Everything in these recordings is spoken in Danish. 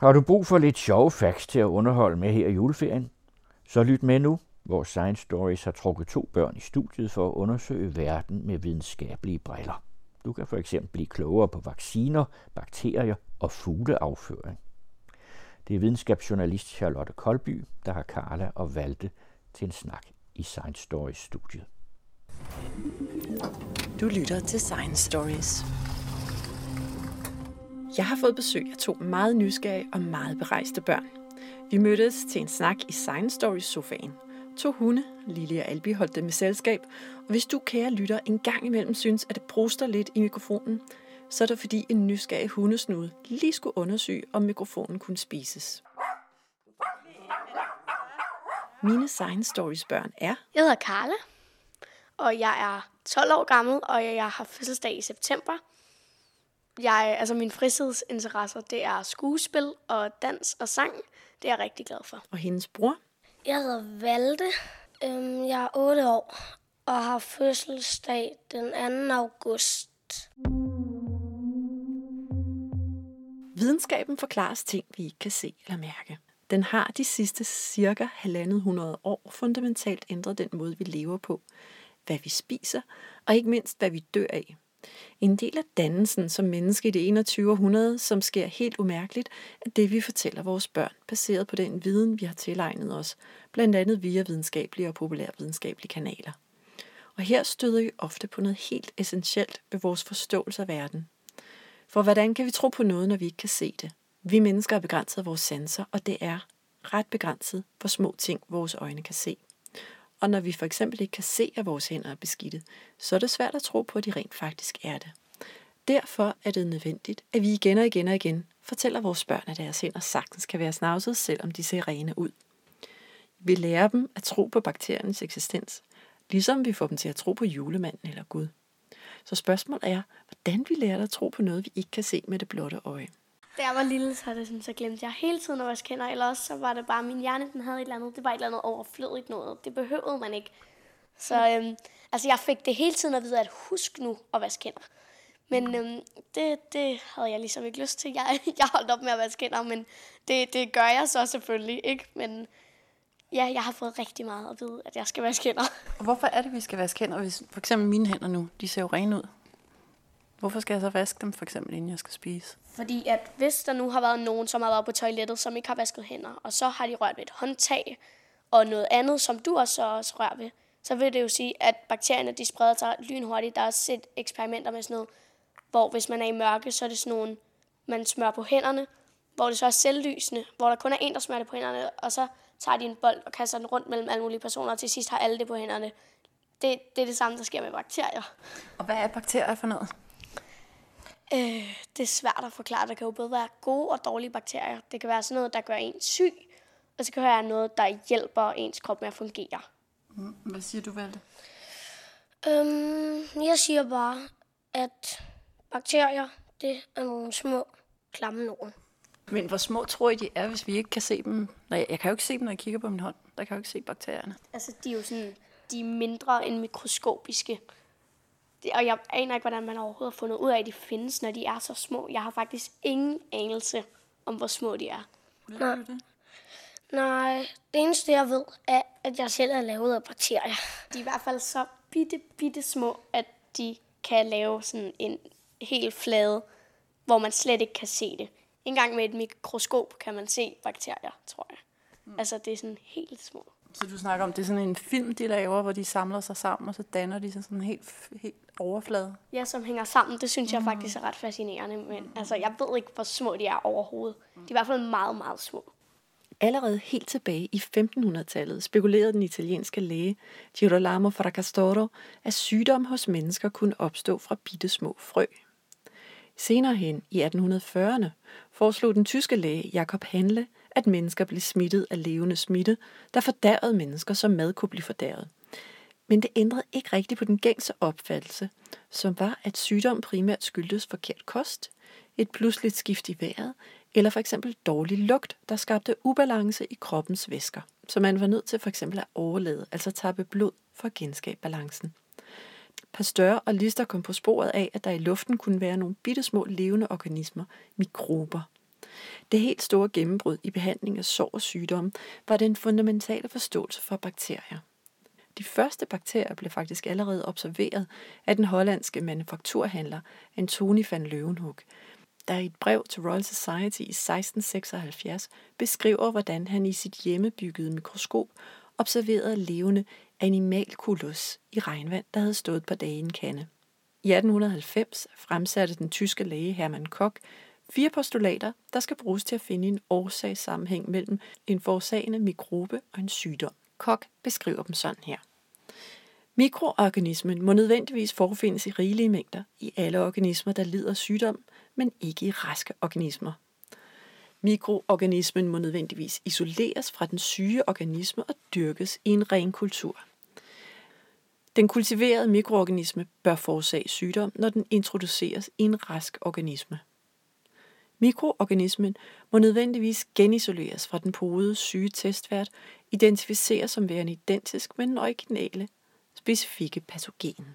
Har du brug for lidt sjove facts til at underholde med her i juleferien? Så lyt med nu, hvor Science Stories har trukket to børn i studiet for at undersøge verden med videnskabelige briller. Du kan for eksempel blive klogere på vacciner, bakterier og fugleafføring. Det er videnskabsjournalist Charlotte Kolby, der har Karla og Valte til en snak i Science Stories studiet. Du lytter til Science Stories. Jeg har fået besøg af to meget nysgerrige og meget berejste børn. Vi mødtes til en snak i Science Stories sofaen. To hunde, Lili og Albi, holdt dem med selskab, og hvis du, kære lytter, en gang imellem synes, at det bruster lidt i mikrofonen, så er det fordi en nysgerrig hundesnude lige skulle undersøge, om mikrofonen kunne spises. Mine Science Stories børn er... Jeg hedder Karla, og jeg er 12 år gammel, og jeg har fødselsdag i september. Jeg, altså mine fritidsinteresser, det er skuespil og dans og sang. Det er jeg rigtig glad for. Og hendes bror? Jeg hedder Valde. Øhm, jeg er 8 år og har fødselsdag den 2. august. Videnskaben forklares ting, vi ikke kan se eller mærke. Den har de sidste cirka halvandet hundrede år fundamentalt ændret den måde, vi lever på, hvad vi spiser, og ikke mindst, hvad vi dør af. En del af dannelsen som menneske i det 21. århundrede, som sker helt umærkeligt, er det, vi fortæller vores børn, baseret på den viden, vi har tilegnet os, blandt andet via videnskabelige og populærvidenskabelige kanaler. Og her støder vi ofte på noget helt essentielt ved vores forståelse af verden. For hvordan kan vi tro på noget, når vi ikke kan se det? Vi mennesker er begrænset af vores sanser, og det er ret begrænset, hvor små ting vores øjne kan se. Og når vi for eksempel ikke kan se, at vores hænder er beskidte, så er det svært at tro på, at de rent faktisk er det. Derfor er det nødvendigt, at vi igen og igen og igen fortæller vores børn, at deres hænder sagtens kan være snavset, selvom de ser rene ud. Vi lærer dem at tro på bakteriernes eksistens, ligesom vi får dem til at tro på julemanden eller Gud. Så spørgsmålet er, hvordan vi lærer at tro på noget, vi ikke kan se med det blotte øje. Da jeg var lille, så, det sådan, så glemte jeg hele tiden at vaske hænder, eller også så var det bare, min hjerne den havde et eller andet, det var et eller andet overflødigt noget. Det behøvede man ikke. Så øhm, altså, jeg fik det hele tiden at vide, at husk nu at vaske hænder. Men øhm, det, det havde jeg ligesom ikke lyst til. Jeg, jeg holdt op med at vaske hænder, men det, det gør jeg så selvfølgelig ikke. Men ja, jeg har fået rigtig meget at vide, at jeg skal vaske hænder. Og hvorfor er det, vi skal vaske hænder? Hvis for eksempel mine hænder nu, de ser jo rene ud. Hvorfor skal jeg så vaske dem, for eksempel, inden jeg skal spise? Fordi at hvis der nu har været nogen, som har været på toilettet, som ikke har vasket hænder, og så har de rørt ved et håndtag og noget andet, som du også, også rører ved, så vil det jo sige, at bakterierne de spreder sig lynhurtigt. Der er også set eksperimenter med sådan noget, hvor hvis man er i mørke, så er det sådan nogle, man smører på hænderne, hvor det så er selvlysende, hvor der kun er en, der smører det på hænderne, og så tager de en bold og kaster den rundt mellem alle mulige personer, og til sidst har alle det på hænderne. Det, det er det samme, der sker med bakterier. Og hvad er bakterier for noget? Øh, det er svært at forklare. Der kan jo både være gode og dårlige bakterier. Det kan være sådan noget, der gør en syg, og så kan være noget, der hjælper ens krop med at fungere. Mm, hvad siger du, Valde? Øhm, jeg siger bare, at bakterier, det er nogle små, klamme nogen. Men hvor små tror I, de er, hvis vi ikke kan se dem? Nej, jeg kan jo ikke se dem, når jeg kigger på min hånd. Der kan jeg jo ikke se bakterierne. Altså, de er jo sådan, de er mindre end mikroskopiske. Det, og jeg aner ikke, hvordan man overhovedet har fundet ud af, at de findes, når de er så små. Jeg har faktisk ingen anelse om, hvor små de er. Det? Nej, det eneste jeg ved, er, at jeg selv er lavet af bakterier. De er i hvert fald så bitte, bitte små, at de kan lave sådan en helt flade, hvor man slet ikke kan se det. En gang med et mikroskop kan man se bakterier, tror jeg. Mm. Altså, det er sådan helt små. Så du snakker om, det er sådan en film, de laver, hvor de samler sig sammen, og så danner de sig sådan en helt, helt overflade. Ja, som hænger sammen. Det synes jeg faktisk er ret fascinerende. Men altså, jeg ved ikke, hvor små de er overhovedet. De er i hvert fald meget, meget små. Allerede helt tilbage i 1500-tallet spekulerede den italienske læge Girolamo Fracastoro, at sygdom hos mennesker kunne opstå fra bitte små frø. Senere hen i 1840'erne foreslog den tyske læge Jakob Handle, at mennesker blev smittet af levende smitte, der fordærvede mennesker, som mad kunne blive fordærvet. Men det ændrede ikke rigtigt på den gængse opfattelse, som var, at sygdom primært skyldtes forkert kost, et pludseligt skift i vejret, eller for eksempel dårlig lugt, der skabte ubalance i kroppens væsker, så man var nødt til for eksempel at overlede, altså tappe blod for at genskabe balancen. Pasteur og Lister kom på sporet af, at der i luften kunne være nogle bitte små levende organismer, mikrober. Det helt store gennembrud i behandling af sår og sygdomme var den fundamentale forståelse for bakterier. De første bakterier blev faktisk allerede observeret af den hollandske manufakturhandler Antoni van Leeuwenhoek, der i et brev til Royal Society i 1676 beskriver, hvordan han i sit hjemmebyggede mikroskop observerede levende animalkulus i regnvand, der havde stået på dagen kande. I 1890 fremsatte den tyske læge Hermann Koch fire postulater, der skal bruges til at finde en årsagssammenhæng mellem en forårsagende mikrobe og en sygdom. Koch beskriver dem sådan her. Mikroorganismen må nødvendigvis forefindes i rigelige mængder i alle organismer, der lider sygdom, men ikke i raske organismer. Mikroorganismen må nødvendigvis isoleres fra den syge organisme og dyrkes i en ren kultur. Den kultiverede mikroorganisme bør forårsage sygdom, når den introduceres i en rask organisme. Mikroorganismen må nødvendigvis genisoleres fra den podede syge testvært, identificeres som værende identisk med den originale, specifikke patogen.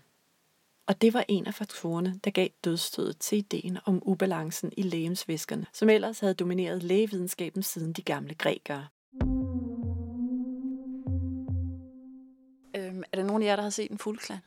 Og det var en af faktorerne, der gav dødstødet til ideen om ubalancen i lægemsvæskerne, som ellers havde domineret lægevidenskaben siden de gamle grækere. Øhm, er der nogen af jer, der har set en fugleklat?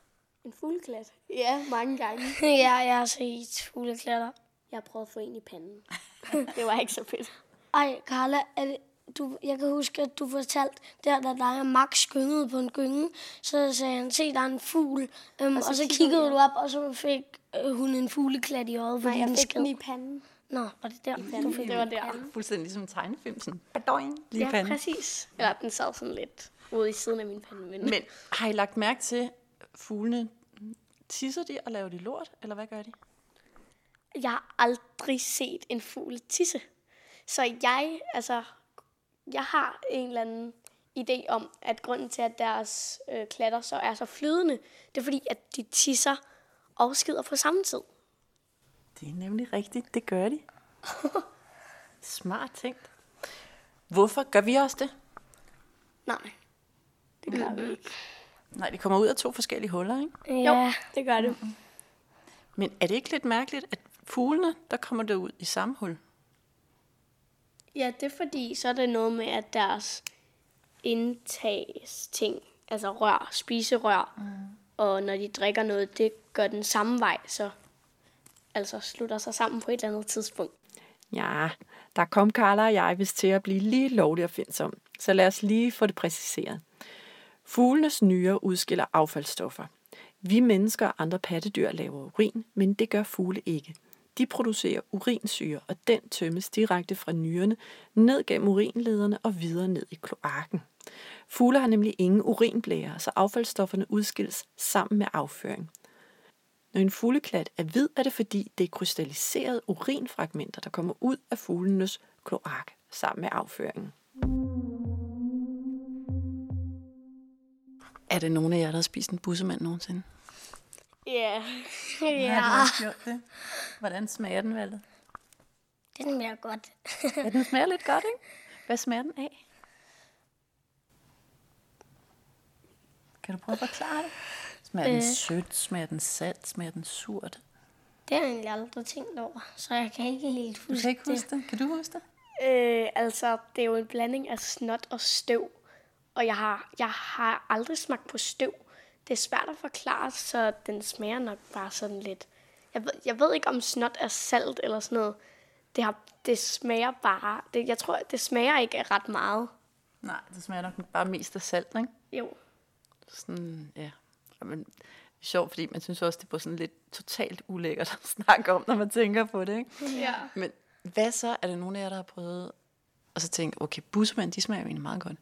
En fugleklat? Ja, mange gange. ja, jeg har set fugleklatter. Jeg har prøvet at få en i panden. det var ikke så fedt. Ej, Carla, er det, du, jeg kan huske, at du fortalte, der da dig og Max gyngede på en gynge, så sagde han, se, der er en fugl. Øhm, og, så og så kiggede jeg. du op, og så fik øh, hun en fugleklat i øjet. Nej, jeg fik den i panden. Nå, var det der? Du fik det var der. Fuldstændig ligesom en tegnefilm, sådan badoing, lige ja, panden. præcis. Eller den sad sådan lidt ude i siden af min pande. Men, men har I lagt mærke til, fuglene tisser de og laver de lort, eller hvad gør de? Jeg har aldrig set en fugl tisse. Så jeg, altså, jeg har en eller anden idé om, at grunden til, at deres øh, klatter så er så flydende, det er fordi, at de tisser og skider på samme tid. Det er nemlig rigtigt. Det gør de. Smart tænkt. Hvorfor gør vi også det? Nej, det gør vi ikke. Nej, det kommer ud af to forskellige huller, ikke? Ja. Jo, det gør det. Men er det ikke lidt mærkeligt, at fuglene, der kommer det ud i samme hul? Ja, det er fordi, så er det noget med, at deres indtages ting, altså rør, spiserør, mm. og når de drikker noget, det gør den samme vej, så altså slutter sig sammen på et eller andet tidspunkt. Ja, der kom Carla og jeg vist til at blive lige lovligt at finde som. Så lad os lige få det præciseret. Fuglenes nyrer udskiller affaldsstoffer. Vi mennesker og andre pattedyr laver urin, men det gør fugle ikke. De producerer urinsyre, og den tømmes direkte fra nyrerne ned gennem urinlederne og videre ned i kloakken. Fugle har nemlig ingen urinblære, så affaldsstofferne udskilles sammen med afføring. Når en fugleklat er hvid, er det fordi det er krystalliserede urinfragmenter, der kommer ud af fuglenes kloak sammen med afføringen. Er det nogen af jer, der har spist en bussemand nogensinde? Ja. Ja. Har gjort det? Hvordan smager den, Valde? Den smager godt. ja, den smager lidt godt, ikke? Hvad smager den af? Kan du prøve at forklare det? Smager øh. den sødt? Smager den salt? Smager den surt? Det har jeg egentlig aldrig tænkt over, så jeg kan ikke helt huske Du kan ikke huske det? Kan du huske det? Øh, altså, det er jo en blanding af snot og støv. Og jeg har, jeg har aldrig smagt på støv. Det er svært at forklare, så den smager nok bare sådan lidt... Jeg ved, jeg ved ikke, om snot er salt eller sådan noget. Det, har, det smager bare... Det, jeg tror, det smager ikke ret meget. Nej, det smager nok bare mest af salt, ikke? Jo. Sådan, ja. Men, det er sjovt, fordi man synes også, det er sådan lidt totalt ulækkert at snakke om, når man tænker på det, ikke? Ja. Men hvad så? Er det nogen af jer, der har prøvet og så tænke, okay, bussemænd, de smager jo egentlig meget godt.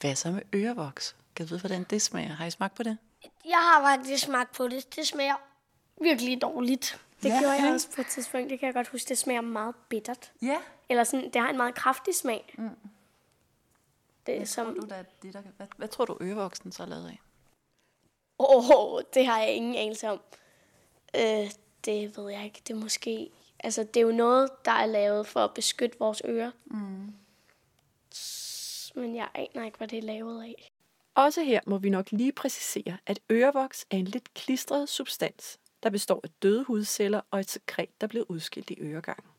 Hvad så med ørevoks? Kan du vide, hvordan det smager? Har I smagt på det? Jeg har faktisk smagt på det. Det smager virkelig dårligt. Det ja, gjorde jeg også på et tidspunkt. Det kan jeg godt huske. Det smager meget bittert. Ja. Eller sådan, det har en meget kraftig smag. Mm. Det, hvad, som... tror du, der, det, der, hvad, hvad tror du, ørevoksen så er lavet af? Åh, oh, det har jeg ingen anelse om. Øh, det ved jeg ikke. Det er måske... Altså, det er jo noget, der er lavet for at beskytte vores ører. Mm. Men jeg aner ikke, hvad det er lavet af. Også her må vi nok lige præcisere, at ørevoks er en lidt klistret substans, der består af døde hudceller og et sekret, der blev udskilt i øregangen.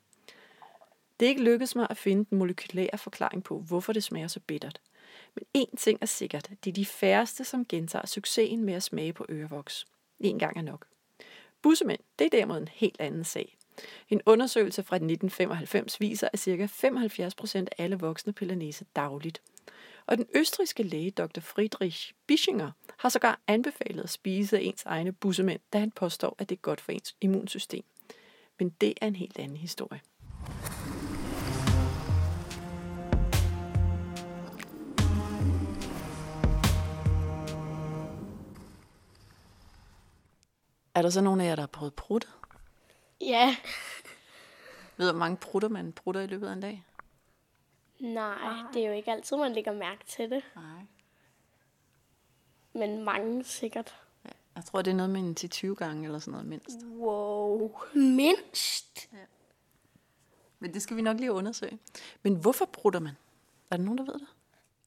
Det er ikke lykkedes mig at finde den molekylære forklaring på, hvorfor det smager så bittert. Men én ting er sikkert, det er de færreste, som gentager succesen med at smage på ørevoks. En gang er nok. Bussemænd, det er derimod en helt anden sag. En undersøgelse fra 1995 viser, at ca. 75% af alle voksne piller næse dagligt. Og den østriske læge Dr. Friedrich Bischinger har sågar anbefalet at spise ens egne bussemænd, da han påstår, at det er godt for ens immunsystem. Men det er en helt anden historie. Er der så nogen af jer, der har prøvet prutte? Ja. Ved du, hvor mange prutter man prutter i løbet af en dag? Nej, det er jo ikke altid, man lægger mærke til det. Nej. Men mange sikkert. Jeg tror, det er noget med en til 20 gange eller sådan noget mindst. Wow. Mindst. Men det skal vi nok lige undersøge. Men hvorfor prutter man? Er der nogen, der ved det?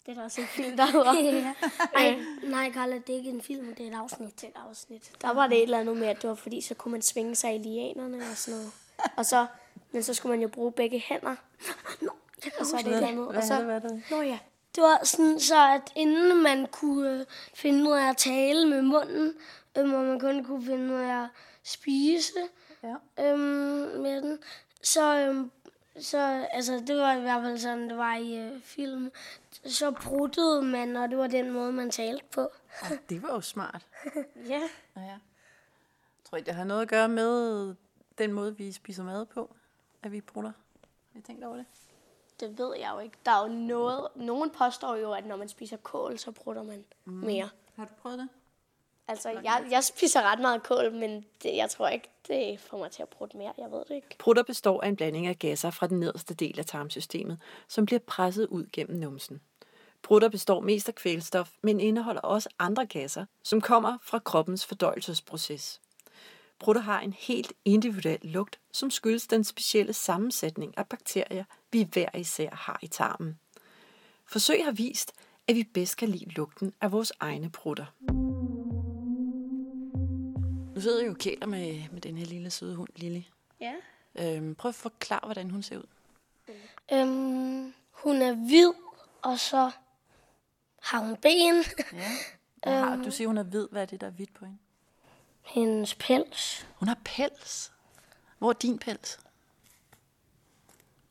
Det er der også en film, der hedder. ja. Ej, nej, Carla, det er ikke en film, det er et afsnit. til et afsnit. Der var det et eller andet med, at det var fordi, så kunne man svinge sig i lianerne og sådan noget. Og så, men så skulle man jo bruge begge hænder. Nå, Og så er det et andet. Hvad Og så, det, hvad det? Nå ja. Det var sådan så, at inden man kunne øh, finde ud af at tale med munden, øhm, og man kun kunne finde ud af at spise Ja. øhm, med den, så, øhm, så altså, det var i hvert fald sådan, det var i øh, film, så pruttede man, og det var den måde, man talte på. Oh, det var jo smart. Ja. Ja, ja. Tror I, det har noget at gøre med den måde, vi spiser mad på, at vi prutter? Har I tænkt over det? Det ved jeg jo ikke. Der er jo noget... Nogen påstår jo, at når man spiser kål, så bruger man mm. mere. Har du prøvet det? Altså, jeg, jeg spiser ret meget kål, men det, jeg tror ikke, det får mig til at bruge mere. Jeg ved det ikke. Prutter består af en blanding af gasser fra den nederste del af tarmsystemet, som bliver presset ud gennem numsen. Prutter består mest af kvælstof, men indeholder også andre gasser, som kommer fra kroppens fordøjelsesproces. Prutter har en helt individuel lugt, som skyldes den specielle sammensætning af bakterier, vi hver især har i tarmen. Forsøg har vist, at vi bedst kan lide lugten af vores egne prutter. Nu sidder jeg jo kæler med, med den her lille søde hund, Lille. Ja. Øhm, prøv at forklare, hvordan hun ser ud. Øhm, hun er hvid, og så har hun ben. Ja. Har, du siger, hun er hvid. Hvad er det, der er hvidt på hende? Hendes pels. Hun har pels. Hvor er din pels?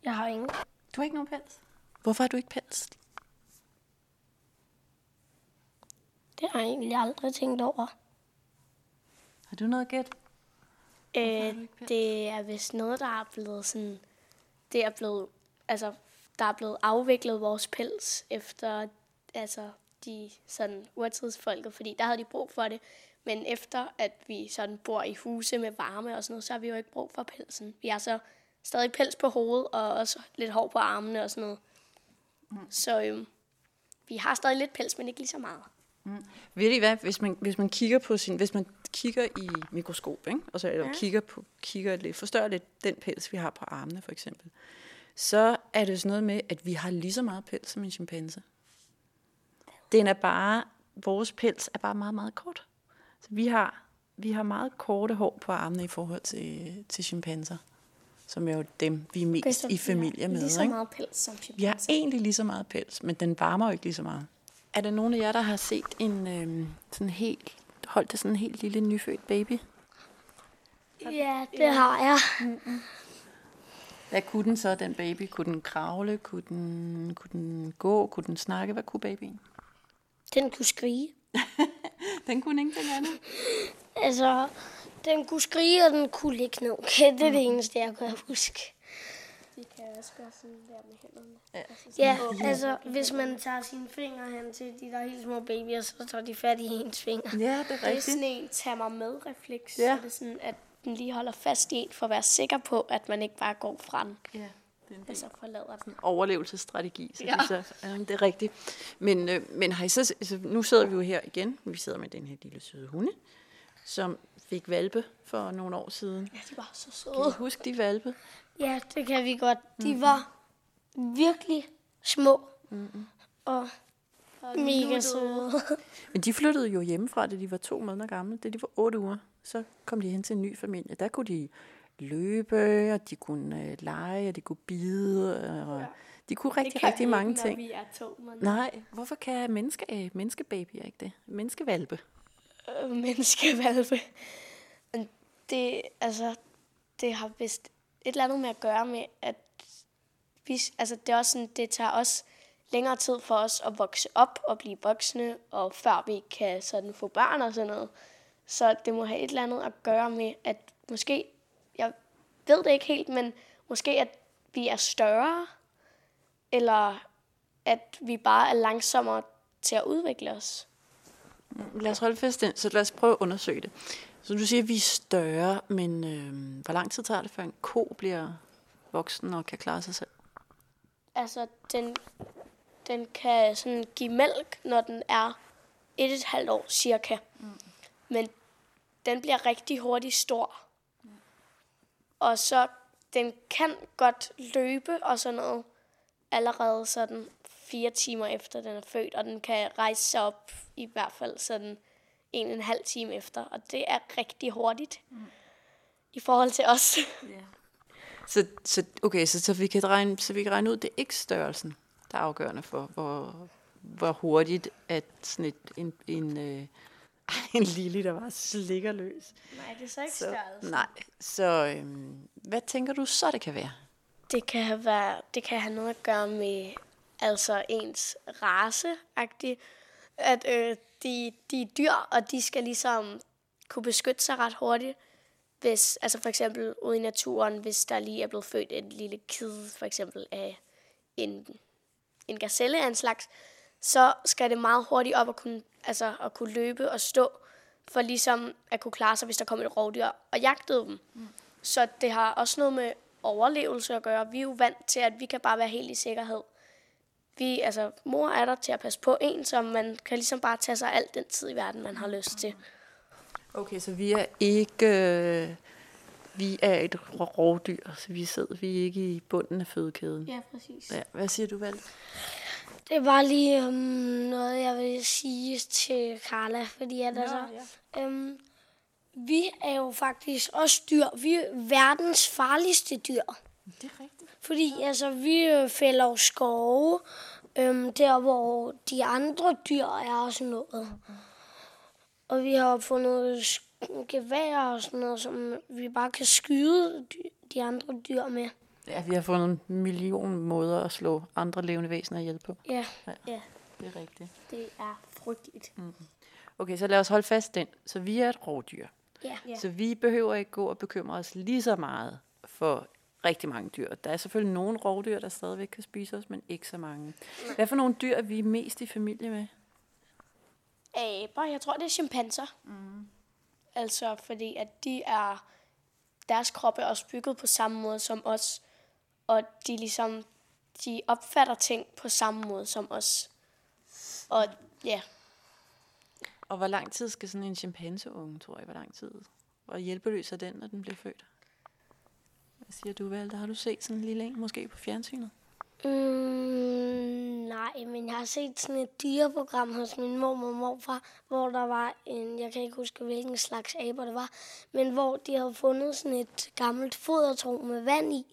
Jeg har ingen. Du har ikke nogen pels. Hvorfor har du ikke pels? Det har jeg egentlig aldrig tænkt over. Har du noget gæt? Øh, det er vist noget, der er blevet sådan... Det er blevet... Altså, der er blevet afviklet vores pels efter altså, de sådan urtidsfolket, fordi der havde de brug for det. Men efter at vi sådan bor i huse med varme og sådan noget, så har vi jo ikke brug for pelsen. Vi har så stadig pels på hovedet og også lidt hår på armene og sådan noget. Så øhm, vi har stadig lidt pels, men ikke lige så meget. Ved I hvad, hvis man, hvis man kigger på sin, hvis man kigger i mikroskop, ikke? og så eller kigger, på, kigger lidt, forstørrer lidt den pels, vi har på armene for eksempel, så er det sådan noget med, at vi har lige så meget pels som en chimpanse. Den er bare, vores pels er bare meget, meget kort. Så vi har, vi har meget korte hår på armene i forhold til, til chimpanser, som er jo dem, vi er mest i familie med. Lige så ikke? meget pels som Vi har chimpanser. egentlig lige så meget pels, men den varmer jo ikke lige så meget. Er der nogen af jer, der har set en øhm, sådan helt, holdt det sådan en helt lille nyfødt baby? Ja, det har jeg. Hvad kunne den så, den baby? Kunne den kravle? Kunne den, kunne den gå? Kunne den snakke? Hvad kunne babyen? Den kunne skrige. Den kunne ingenting andet. Altså, den kunne skrige, og den kunne ligge ned. Okay, det er det eneste, jeg kan huske. De kan også gøre sådan der med hænderne. Ja, altså, hvis man tager sine fingre hen til de der helt små babyer, så tager de fat i ens fingre. Ja, det er Det er sådan en tag mig med refleks. Ja. Ja. Så det er sådan, at den lige holder fast i en, for at være sikker på, at man ikke bare går fra den, Ja, og så forlader den. overlevelsesstrategi. Så Ja. det, så, ja, det er rigtigt. Men, øh, men har I så, altså, nu sidder vi jo her igen. Vi sidder med den her lille søde hunde, som fik valpe for nogle år siden. Ja, de var så Kan søde. I huske de valpe? Ja, det kan vi godt. De var virkelig små. Og mega søde. Men de flyttede jo hjemmefra, da de var to måneder gamle. Da de var otte uger, så kom de hen til en ny familie. Der kunne de løbe, og de kunne øh, lege, og de kunne bide, og ja. de kunne rigtig, rigtig vi mange ikke, ting. Vi er to måneder. Nej, hvorfor kan menneske, øh, menneskebabyer ikke det? Menneskevalpe. øh, menneskevalpe. Men det, altså, det har vist et eller andet med at gøre med, at vi, altså, det, er også sådan, det tager os længere tid for os at vokse op og blive voksne, og før vi kan sådan få børn og sådan noget. Så det må have et eller andet at gøre med, at måske, jeg ved det ikke helt, men måske at vi er større, eller at vi bare er langsommere til at udvikle os. Lad os holde fast den, så lad os prøve at undersøge det. Så du siger, at vi er større, men øh, hvor lang tid tager det, før en ko bliver voksen og kan klare sig selv? Altså, den, den kan sådan give mælk, når den er et et halvt år cirka. Mm. Men den bliver rigtig hurtigt stor. Og så, den kan godt løbe og sådan noget allerede sådan fire timer efter den er født, og den kan rejse sig op i hvert fald sådan en og en halv time efter, og det er rigtig hurtigt mm. i forhold til os. Så, så, okay, så, så, vi kan regne, så vi kan regne ud, det er ikke størrelsen, der er afgørende for, hvor, hvor hurtigt at sådan et, en, en, øh, en lille, der bare slikker løs. Nej, det er så ikke Så, nej, så øhm, hvad tænker du så, det kan være? Det kan have, været, det kan have noget at gøre med altså ens race -agtig. At øh, de, de er dyr, og de skal ligesom kunne beskytte sig ret hurtigt. Hvis, altså for eksempel ude i naturen, hvis der lige er blevet født en lille kid, for eksempel af en, en gazelle af en slags, så skal det meget hurtigt op at kunne, altså at kunne løbe og stå, for ligesom at kunne klare sig, hvis der kommer et rovdyr og jagtede dem. Mm. Så det har også noget med overlevelse at gøre. Vi er jo vant til, at vi kan bare være helt i sikkerhed. Vi, altså, mor er der til at passe på en, så man kan ligesom bare tage sig alt den tid i verden, man har lyst til. Okay, så vi er ikke... Øh, vi er et rovdyr, så vi sidder vi er ikke i bunden af fødekæden. Ja, præcis. Ja, hvad siger du, Val? Det bare lige um, noget, jeg vil sige til Carla, fordi at, ja, altså, ja. Øhm, vi er jo faktisk også dyr. Vi er verdens farligste dyr. Det er rigtigt. Fordi altså, vi øh, fælder jo skove, øhm, der hvor de andre dyr er og sådan noget. Og vi har fundet gevær og sådan noget, som vi bare kan skyde de andre dyr med. Ja, vi har fundet en million måder at slå andre levende væsener ihjel på. Ja. Ja, Det er rigtigt. det er frygteligt. Mm. Okay, så lad os holde fast den. Så vi er et rovdyr. Ja. Ja. Så vi behøver ikke gå og bekymre os lige så meget for rigtig mange dyr. Der er selvfølgelig nogle rovdyr, der stadigvæk kan spise os, men ikke så mange. Hvad for nogle dyr er vi mest i familie med? Aber, jeg tror, det er chimpanser. Mm. Altså, fordi at de er... Deres krop er også bygget på samme måde som os. Og de ligesom... De opfatter ting på samme måde som os. Og ja, Og hvor lang tid skal sådan en chimpanseunge, tror jeg, hvor lang tid? Hvor hjælpeløs er den, når den bliver født? Hvad siger du, Valter? Har du set sådan en lille en, måske på fjernsynet? Mm, nej, men jeg har set sådan et dyreprogram hos min mor og morfar, hvor der var en, jeg kan ikke huske hvilken slags aber det var, men hvor de havde fundet sådan et gammelt fodertro med vand i,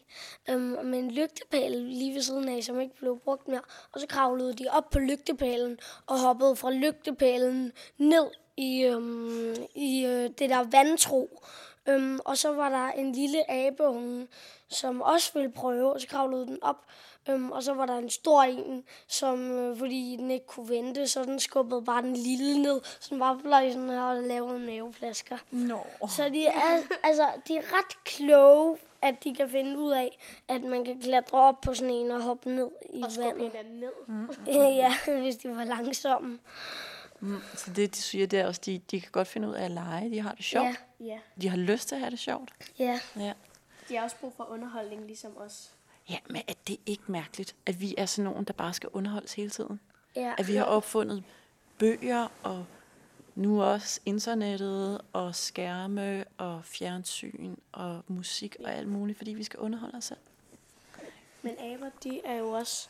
øhm, med en lygtepæl lige ved siden af, som ikke blev brugt mere. Og så kravlede de op på lygtepælen og hoppede fra lygtepælen ned i, øhm, i øh, det der vandtro. Øhm, og så var der en lille abeunge, som også ville prøve, og så kravlede den op. Øhm, og så var der en stor en, som, øh, fordi den ikke kunne vente, så den skubbede bare den lille ned, så den bare fløj sådan her og lavede maveplasker. Nå. Så de er, altså, de er ret kloge, at de kan finde ud af, at man kan klatre op på sådan en og hoppe ned i og vandet. hinanden ned. Mm. ja, hvis de var langsomme. Mm, så det, de siger, det er også, de, de kan godt finde ud af at lege. De har det sjovt. Ja, Ja, De har lyst til at have det sjovt. ja. Ja. de har også brug for underholdning, ligesom os. Ja, men er det ikke mærkeligt, at vi er sådan nogen, der bare skal underholdes hele tiden? ja. At vi har opfundet bøger og nu også internettet og skærme og fjernsyn og musik og alt muligt, fordi vi skal underholde os selv. Men aber, de er jo også...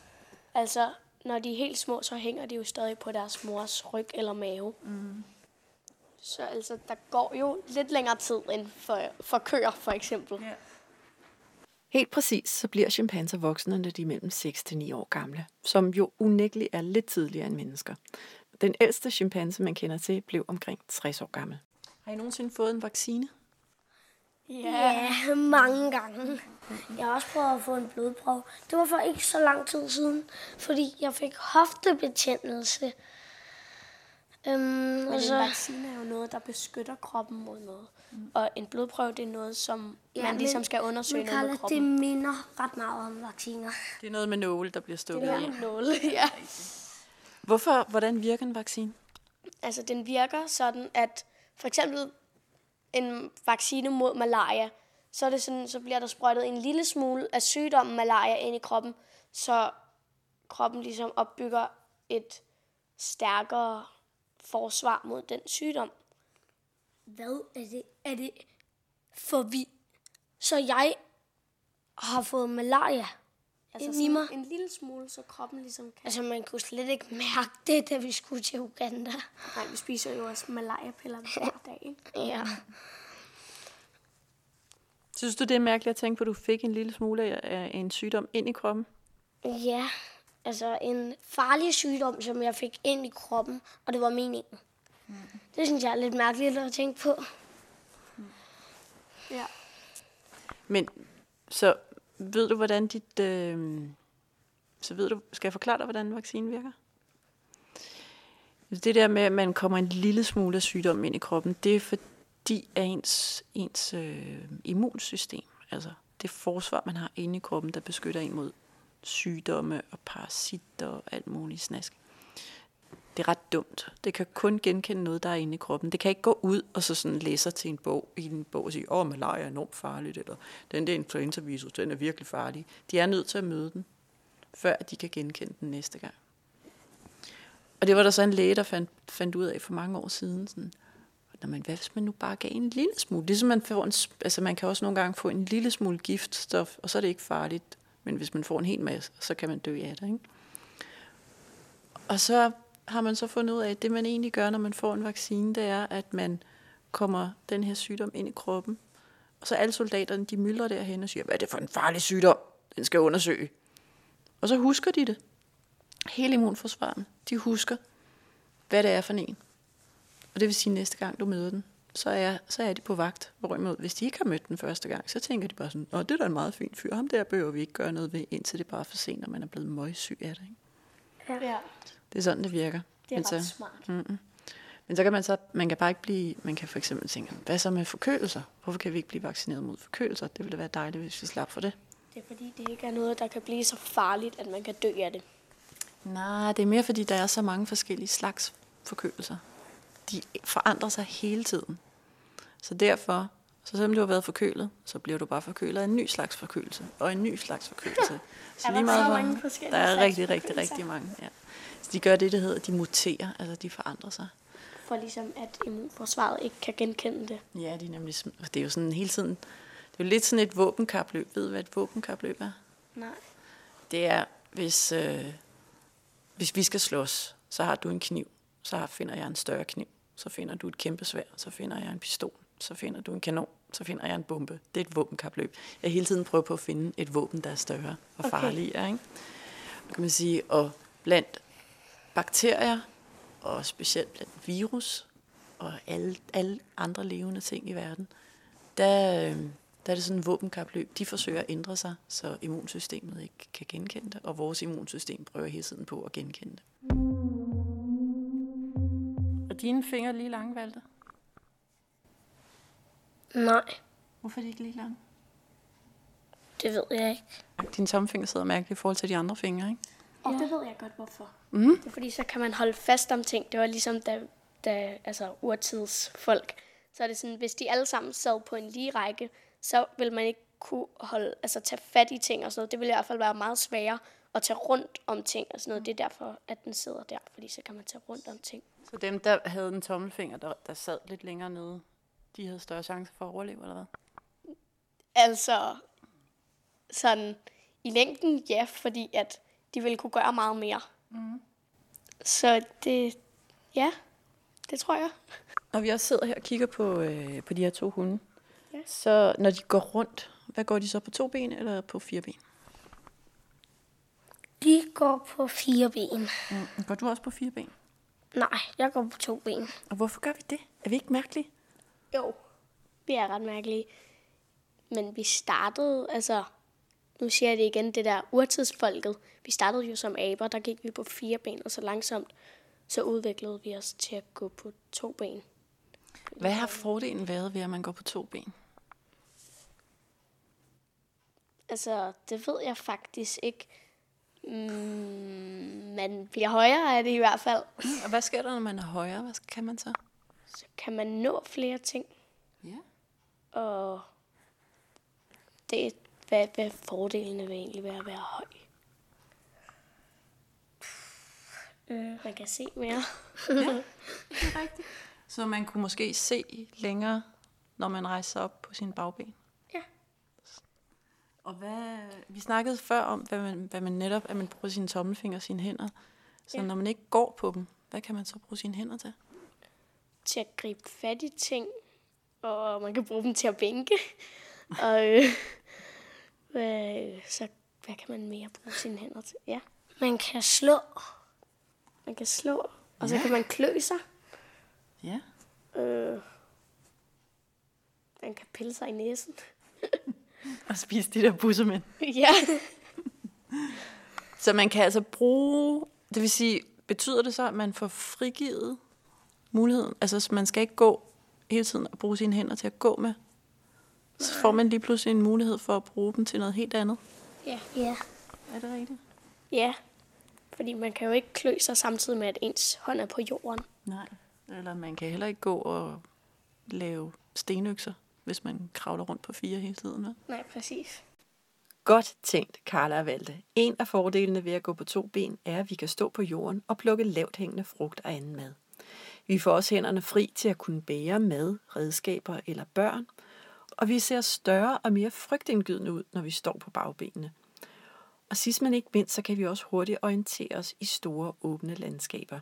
Altså, når de er helt små, så hænger de jo stadig på deres mors ryg eller mave. Mm. Så altså, der går jo lidt længere tid end for, for køer, for eksempel. Ja. Helt præcis, så bliver chimpanser voksne, når de er mellem 6 til 9 år gamle, som jo unægteligt er lidt tidligere end mennesker. Den ældste chimpanse, man kender til, blev omkring 60 år gammel. Har I nogensinde fået en vaccine? Ja, ja mange gange. Jeg har også prøvet at få en blodprøve. Det var for ikke så lang tid siden, fordi jeg fik hoftebetændelse. Øhm, Men en så... vaccine er jo noget, der beskytter kroppen mod noget. Mm. Og en blodprøve, det er noget, som ja, man ligesom skal undersøge men, noget med kroppen. det minder ret meget om vacciner. Det er noget med nåle, der bliver stukket i. Det er noget nåle, ja. Hvorfor, hvordan virker en vaccine? Altså, den virker sådan, at for eksempel en vaccine mod malaria, så, er det sådan, så bliver der sprøjtet en lille smule af sygdommen malaria ind i kroppen, så kroppen ligesom opbygger et stærkere forsvar mod den sygdom. Hvad er det? Er det for vi... Så jeg har fået malaria altså sådan mig? en lille smule, så kroppen ligesom kan... Altså, man kunne slet ikke mærke det, da vi skulle til Uganda. Nej, vi spiser jo også malaria-piller hver dag, ikke? Ja. Synes du, det er mærkeligt at tænke på, at du fik en lille smule af en sygdom ind i kroppen? Ja, altså en farlig sygdom, som jeg fik ind i kroppen, og det var meningen. Mm. Det synes jeg er lidt mærkeligt at tænke på. Ja. Men så ved du, hvordan dit... Øh, så ved du, skal jeg forklare dig, hvordan vaccinen virker? Det der med, at man kommer en lille smule af sygdom ind i kroppen, det er fordi, at ens, ens øh, immunsystem, altså det forsvar, man har inde i kroppen, der beskytter en mod sygdomme og parasitter og alt muligt snask. Det er ret dumt. Det kan kun genkende noget, der er inde i kroppen. Det kan ikke gå ud og så sådan læse til en bog, i en bog og sige, åh, malaria er enormt farligt, eller den der influenza-virus, den er virkelig farlig. De er nødt til at møde den, før de kan genkende den næste gang. Og det var der så en læge, der fandt, fandt ud af for mange år siden. Sådan, Nå, men hvad hvis man nu bare gav en lille smule? Ligesom man får en, altså man kan også nogle gange få en lille smule giftstof, og så er det ikke farligt. Men hvis man får en hel masse, så kan man dø af det. Ikke? Og så har man så fundet ud af, at det man egentlig gør, når man får en vaccine, det er, at man kommer den her sygdom ind i kroppen. Og så alle soldaterne, de myldrer derhen og siger, hvad er det for en farlig sygdom? Den skal undersøge. Og så husker de det. Hele immunforsvaren, de husker, hvad det er for en. Og det vil sige, at næste gang du møder den, så er, så er de på vagt. Hvorimod, hvis de ikke har mødt den første gang, så tænker de bare sådan, åh, det er da en meget fin fyr. Ham der behøver vi ikke gøre noget ved, indtil det er bare for sent, når man er blevet møgsyg af det. Ikke? Ja. Det er sådan, det virker. Det er Men ret så, smart. Mm-mm. Men så kan man så, man kan bare ikke blive, man kan for eksempel tænke, hvad så med forkølelser? Hvorfor kan vi ikke blive vaccineret mod forkølelser? Det ville da være dejligt, hvis vi slap for det. Det er fordi, det ikke er noget, der kan blive så farligt, at man kan dø af det. Nej, det er mere fordi, der er så mange forskellige slags forkølelser. De forandrer sig hele tiden. Så derfor, så selvom du har været forkølet, så bliver du bare forkølet af en ny slags forkølelse, og en ny slags forkølelse. Så lige meget, mange forskellige Der er rigtig, rigtig, rigtig mange. Ja. Så de gør det, der hedder, de muterer, altså de forandrer sig. For ligesom at immunforsvaret ikke kan genkende det. Ja, de er nemlig, det er jo sådan hele tiden, det er jo lidt sådan et våbenkapløb. Ved du, hvad et våbenkapløb er? Nej. Det er, hvis, øh, hvis vi skal slås, så har du en kniv, så finder jeg en større kniv. Så finder du et kæmpe svær, så finder jeg en pistol, så finder du en kanon, så finder jeg en bombe. Det er et våbenkapløb. Jeg hele tiden prøver på at finde et våben, der er større og okay. farligere. Ikke? kan man sige, og blandt bakterier, og specielt blandt virus, og alle, alle andre levende ting i verden, der, øh, der er det sådan en våbenkapløb. De forsøger at ændre sig, så immunsystemet ikke kan genkende det, og vores immunsystem prøver hele tiden på at genkende det. Og dine fingre lige lange, Valter? Nej. Hvorfor er de ikke lige lange? Det ved jeg ikke. Din tommelfinger sidder mærkeligt i forhold til de andre fingre, ikke? Og ja. det ved jeg godt, hvorfor. Mm. Det er fordi, så kan man holde fast om ting. Det var ligesom, da, da altså, urtidsfolk. Så er det sådan, hvis de alle sammen sad på en lige række, så vil man ikke kunne holde, altså tage fat i ting og sådan noget. Det vil i hvert fald være meget sværere at tage rundt om ting og sådan noget. Det er derfor, at den sidder der, fordi så kan man tage rundt om ting. Så dem, der havde en tommelfinger, der, der sad lidt længere nede, de havde større chance for at overleve, eller hvad? Altså, sådan i længden, ja, fordi at de ville kunne gøre meget mere. Mm. Så det, ja, det tror jeg. Når vi også sidder her og kigger på, øh, på de her to hunde, ja. så når de går rundt, hvad går de så på to ben eller på fire ben? De går på fire ben. Mm. Går du også på fire ben? Nej, jeg går på to ben. Og hvorfor gør vi det? Er vi ikke mærkelige? Jo, vi er ret mærkelige. Men vi startede, altså, nu siger jeg det igen, det der urtidsfolket. Vi startede jo som aber, der gik vi på fire ben, og så langsomt, så udviklede vi os til at gå på to ben. Hvad har fordelen været ved, at man går på to ben? Altså, det ved jeg faktisk ikke. Mm, man bliver højere af det i hvert fald. Og hvad sker der, når man er højere? Hvad kan man så? Så kan man nå flere ting. Ja. Og det, hvad, hvad fordelene vil egentlig være at være høj? Øh. Man kan se mere. Så man kunne måske se længere, når man rejser op på sine bagben? Ja. Og hvad, vi snakkede før om, hvad man, hvad man netop, at man bruger sine tommelfingre og sine hænder. Så ja. når man ikke går på dem, hvad kan man så bruge sine hænder til? Til at gribe fat i ting, og man kan bruge dem til at bænke. og øh, hvad, så hvad kan man mere bruge sine hænder til? Ja, Man kan slå. man kan slå, og så kan man klø sig. Ja. Øh, man kan pille sig i næsen. Og spise de der bussemænd. ja. Så man kan altså bruge, det vil sige, betyder det så, at man får frigivet muligheden? Altså, så man skal ikke gå hele tiden og bruge sine hænder til at gå med. Så får man lige pludselig en mulighed for at bruge dem til noget helt andet. ja. Ja. Er det rigtigt? Ja, fordi man kan jo ikke klø sig samtidig med, at ens hånd er på jorden. Nej. Eller man kan heller ikke gå og lave stenøkser, hvis man kravler rundt på fire hele tiden. Vel? Nej, præcis. Godt tænkt, Carla og Valde. En af fordelene ved at gå på to ben er, at vi kan stå på jorden og plukke lavt hængende frugt og anden mad. Vi får også hænderne fri til at kunne bære mad, redskaber eller børn, og vi ser større og mere frygtindgydende ud, når vi står på bagbenene. Og sidst men ikke mindst, så kan vi også hurtigt orientere os i store åbne landskaber.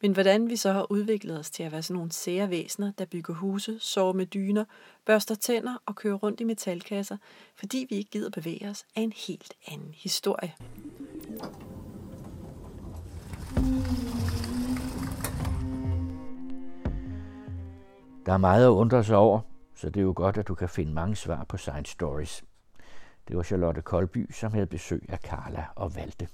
Men hvordan vi så har udviklet os til at være sådan nogle sære væsener, der bygger huse, sover med dyner, børster tænder og kører rundt i metalkasser, fordi vi ikke gider bevæge os, er en helt anden historie. Der er meget at undre sig over, så det er jo godt, at du kan finde mange svar på Science Stories. Det var Charlotte Kolby, som havde besøg af Carla og Valte.